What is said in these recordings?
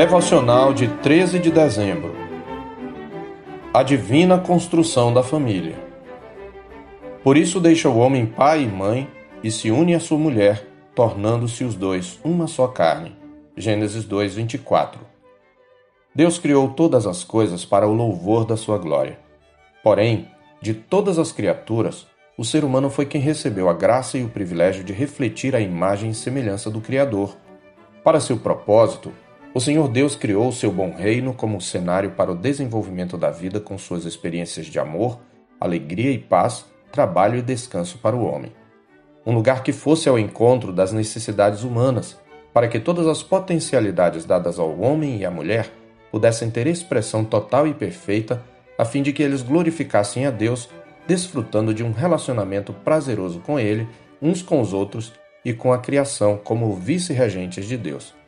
Devocional de 13 de dezembro. A divina construção da família. Por isso deixa o homem pai e mãe e se une à sua mulher, tornando-se os dois uma só carne. Gênesis 2:24. Deus criou todas as coisas para o louvor da sua glória. Porém, de todas as criaturas, o ser humano foi quem recebeu a graça e o privilégio de refletir a imagem e semelhança do Criador. Para seu propósito, o Senhor Deus criou o seu bom reino como cenário para o desenvolvimento da vida com suas experiências de amor, alegria e paz, trabalho e descanso para o homem. Um lugar que fosse ao encontro das necessidades humanas, para que todas as potencialidades dadas ao homem e à mulher pudessem ter expressão total e perfeita, a fim de que eles glorificassem a Deus desfrutando de um relacionamento prazeroso com Ele, uns com os outros e com a criação como vice-regentes de Deus.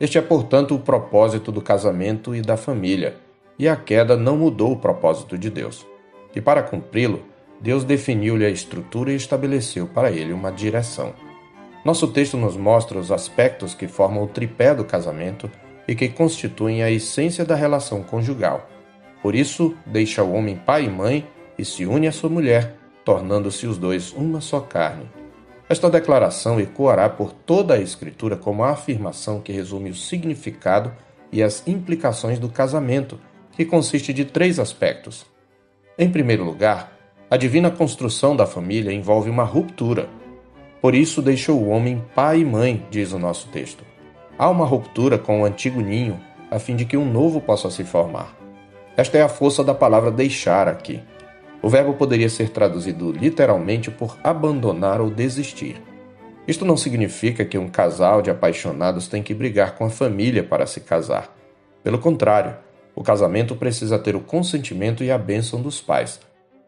Este é, portanto, o propósito do casamento e da família, e a queda não mudou o propósito de Deus. E para cumpri-lo, Deus definiu-lhe a estrutura e estabeleceu para ele uma direção. Nosso texto nos mostra os aspectos que formam o tripé do casamento e que constituem a essência da relação conjugal. Por isso, deixa o homem pai e mãe e se une à sua mulher, tornando-se os dois uma só carne. Esta declaração ecoará por toda a Escritura como a afirmação que resume o significado e as implicações do casamento, que consiste de três aspectos. Em primeiro lugar, a divina construção da família envolve uma ruptura. Por isso deixou o homem pai e mãe, diz o nosso texto. Há uma ruptura com o antigo ninho, a fim de que um novo possa se formar. Esta é a força da palavra deixar aqui. O verbo poderia ser traduzido literalmente por abandonar ou desistir. Isto não significa que um casal de apaixonados tem que brigar com a família para se casar. Pelo contrário, o casamento precisa ter o consentimento e a bênção dos pais.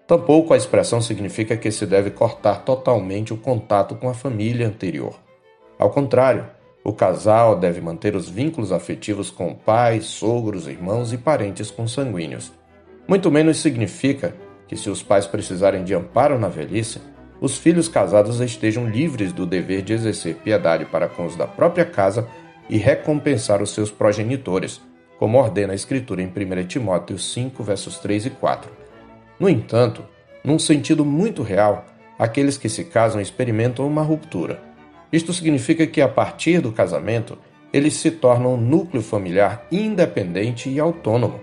Tampouco a expressão significa que se deve cortar totalmente o contato com a família anterior. Ao contrário, o casal deve manter os vínculos afetivos com pais, sogros, irmãos e parentes consanguíneos. Muito menos significa que, se os pais precisarem de amparo na velhice, os filhos casados estejam livres do dever de exercer piedade para com os da própria casa e recompensar os seus progenitores, como ordena a Escritura em 1 Timóteo 5, versos 3 e 4. No entanto, num sentido muito real, aqueles que se casam experimentam uma ruptura. Isto significa que, a partir do casamento, eles se tornam um núcleo familiar independente e autônomo.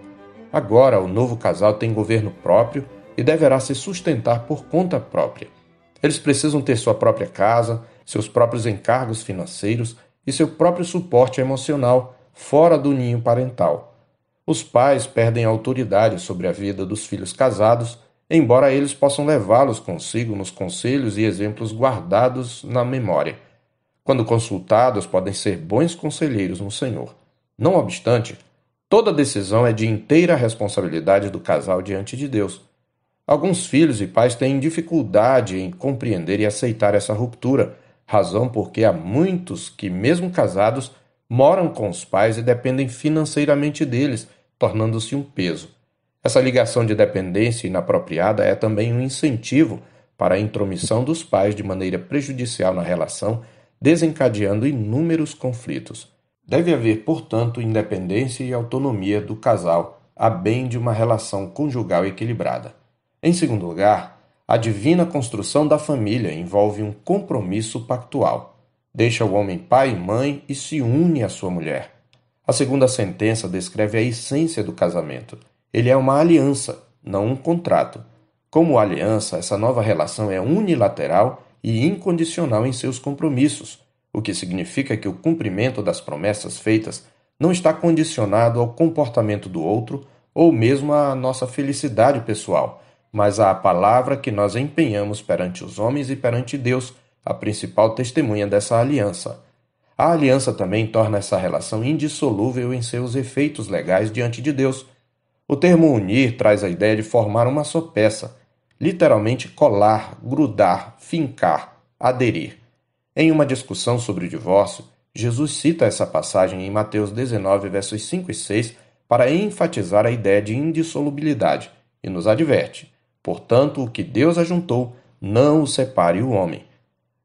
Agora, o novo casal tem governo próprio e deverá se sustentar por conta própria. Eles precisam ter sua própria casa, seus próprios encargos financeiros e seu próprio suporte emocional fora do ninho parental. Os pais perdem autoridade sobre a vida dos filhos casados, embora eles possam levá-los consigo nos conselhos e exemplos guardados na memória. Quando consultados, podem ser bons conselheiros no Senhor. Não obstante, toda decisão é de inteira responsabilidade do casal diante de Deus. Alguns filhos e pais têm dificuldade em compreender e aceitar essa ruptura, razão porque há muitos que, mesmo casados, moram com os pais e dependem financeiramente deles, tornando-se um peso. Essa ligação de dependência inapropriada é também um incentivo para a intromissão dos pais de maneira prejudicial na relação, desencadeando inúmeros conflitos. Deve haver, portanto, independência e autonomia do casal, a bem de uma relação conjugal equilibrada. Em segundo lugar, a divina construção da família envolve um compromisso pactual. Deixa o homem pai e mãe e se une à sua mulher. A segunda sentença descreve a essência do casamento. Ele é uma aliança, não um contrato. Como aliança, essa nova relação é unilateral e incondicional em seus compromissos, o que significa que o cumprimento das promessas feitas não está condicionado ao comportamento do outro ou mesmo à nossa felicidade pessoal mas à palavra que nós empenhamos perante os homens e perante Deus, a principal testemunha dessa aliança. A aliança também torna essa relação indissolúvel em seus efeitos legais diante de Deus. O termo unir traz a ideia de formar uma só peça, literalmente colar, grudar, fincar, aderir. Em uma discussão sobre o divórcio, Jesus cita essa passagem em Mateus 19, versos 5 e 6, para enfatizar a ideia de indissolubilidade e nos adverte: Portanto, o que Deus ajuntou, não o separe o homem.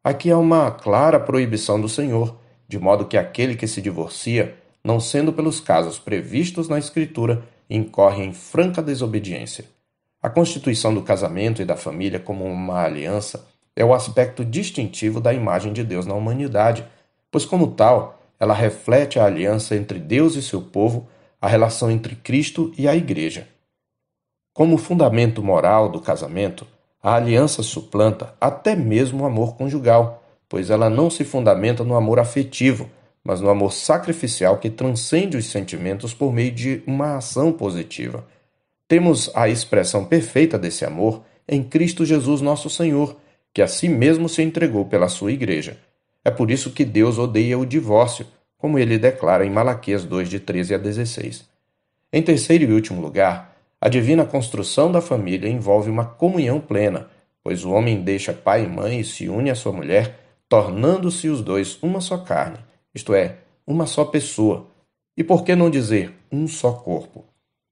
Aqui há uma clara proibição do Senhor, de modo que aquele que se divorcia não sendo pelos casos previstos na Escritura, incorre em franca desobediência. A constituição do casamento e da família como uma aliança é o aspecto distintivo da imagem de Deus na humanidade, pois, como tal, ela reflete a aliança entre Deus e seu povo, a relação entre Cristo e a Igreja. Como fundamento moral do casamento, a aliança suplanta até mesmo o amor conjugal, pois ela não se fundamenta no amor afetivo, mas no amor sacrificial que transcende os sentimentos por meio de uma ação positiva. Temos a expressão perfeita desse amor em Cristo Jesus, nosso Senhor, que a si mesmo se entregou pela sua igreja. É por isso que Deus odeia o divórcio, como ele declara em Malaquias 2, de 13 a 16. Em terceiro e último lugar, a divina construção da família envolve uma comunhão plena, pois o homem deixa pai e mãe e se une à sua mulher, tornando-se os dois uma só carne, isto é, uma só pessoa. E por que não dizer um só corpo?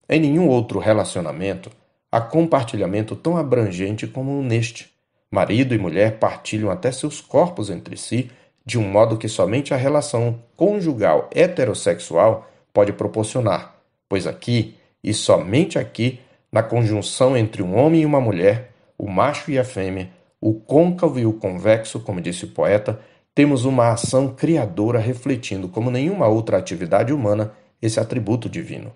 Em nenhum outro relacionamento há compartilhamento tão abrangente como neste. Marido e mulher partilham até seus corpos entre si, de um modo que somente a relação conjugal heterossexual pode proporcionar, pois aqui e somente aqui, na conjunção entre um homem e uma mulher, o macho e a fêmea, o côncavo e o convexo, como disse o poeta, temos uma ação criadora refletindo, como nenhuma outra atividade humana, esse atributo divino.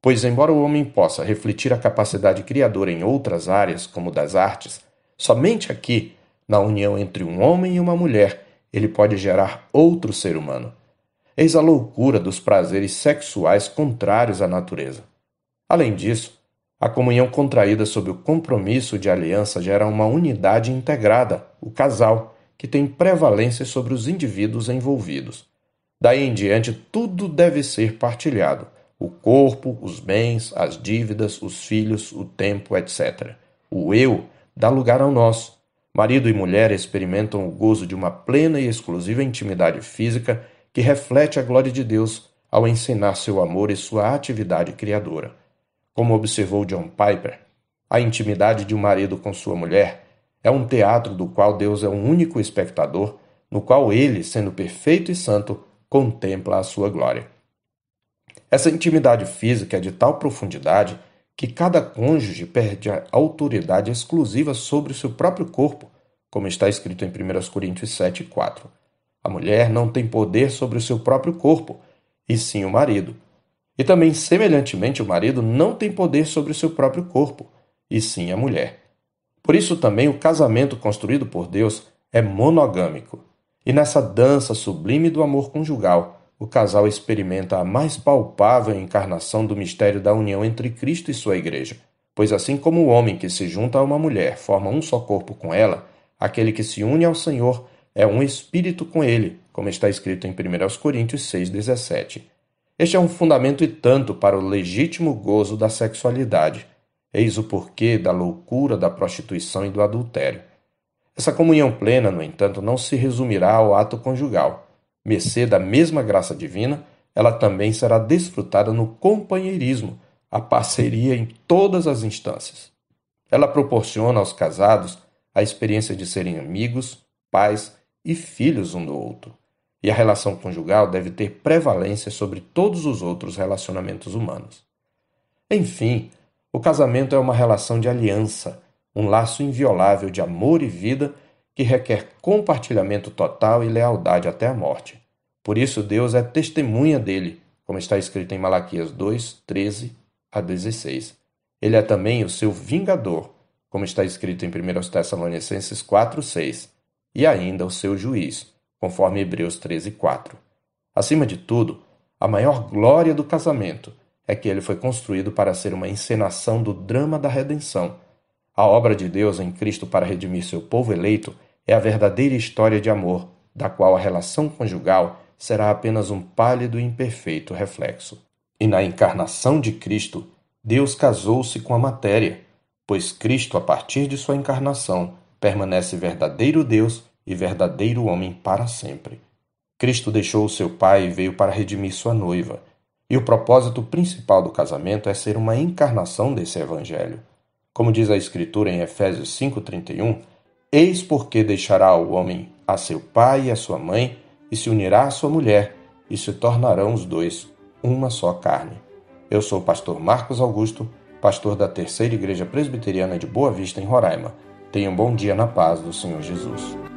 Pois, embora o homem possa refletir a capacidade criadora em outras áreas, como das artes, somente aqui, na união entre um homem e uma mulher, ele pode gerar outro ser humano. Eis a loucura dos prazeres sexuais contrários à natureza. Além disso, a comunhão contraída sob o compromisso de aliança gera uma unidade integrada, o casal, que tem prevalência sobre os indivíduos envolvidos. Daí em diante, tudo deve ser partilhado: o corpo, os bens, as dívidas, os filhos, o tempo, etc. O eu dá lugar ao nosso. Marido e mulher experimentam o gozo de uma plena e exclusiva intimidade física que reflete a glória de Deus ao ensinar seu amor e sua atividade criadora. Como observou John Piper, a intimidade de um marido com sua mulher é um teatro do qual Deus é um único espectador, no qual ele, sendo perfeito e santo, contempla a sua glória. Essa intimidade física é de tal profundidade que cada cônjuge perde a autoridade exclusiva sobre o seu próprio corpo, como está escrito em 1 Coríntios 7, 4. A mulher não tem poder sobre o seu próprio corpo, e sim o marido. E também, semelhantemente, o marido não tem poder sobre o seu próprio corpo, e sim a mulher. Por isso também o casamento construído por Deus é monogâmico. E nessa dança sublime do amor conjugal, o casal experimenta a mais palpável encarnação do mistério da união entre Cristo e sua igreja. Pois assim como o homem que se junta a uma mulher forma um só corpo com ela, aquele que se une ao Senhor é um espírito com ele, como está escrito em 1 Coríntios 6,17. Este é um fundamento e tanto para o legítimo gozo da sexualidade. Eis o porquê da loucura da prostituição e do adultério. Essa comunhão plena, no entanto, não se resumirá ao ato conjugal. Mercê da mesma graça divina, ela também será desfrutada no companheirismo, a parceria em todas as instâncias. Ela proporciona aos casados a experiência de serem amigos, pais e filhos um do outro e a relação conjugal deve ter prevalência sobre todos os outros relacionamentos humanos. Enfim, o casamento é uma relação de aliança, um laço inviolável de amor e vida que requer compartilhamento total e lealdade até a morte. Por isso, Deus é testemunha dele, como está escrito em Malaquias 2, 13 a 16. Ele é também o seu vingador, como está escrito em 1 Tessalonicenses 4, 6, e ainda o seu juiz, conforme Hebreus 13, 4. Acima de tudo, a maior glória do casamento é que ele foi construído para ser uma encenação do drama da redenção. A obra de Deus em Cristo para redimir seu povo eleito é a verdadeira história de amor, da qual a relação conjugal será apenas um pálido e imperfeito reflexo. E na encarnação de Cristo, Deus casou-se com a matéria, pois Cristo, a partir de sua encarnação, permanece verdadeiro Deus e verdadeiro homem para sempre. Cristo deixou o seu pai e veio para redimir sua noiva. E o propósito principal do casamento é ser uma encarnação desse evangelho. Como diz a Escritura em Efésios 5,31, Eis porque deixará o homem a seu pai e a sua mãe, e se unirá à sua mulher, e se tornarão os dois uma só carne. Eu sou o pastor Marcos Augusto, pastor da Terceira Igreja Presbiteriana de Boa Vista, em Roraima. Tenha um bom dia na paz do Senhor Jesus.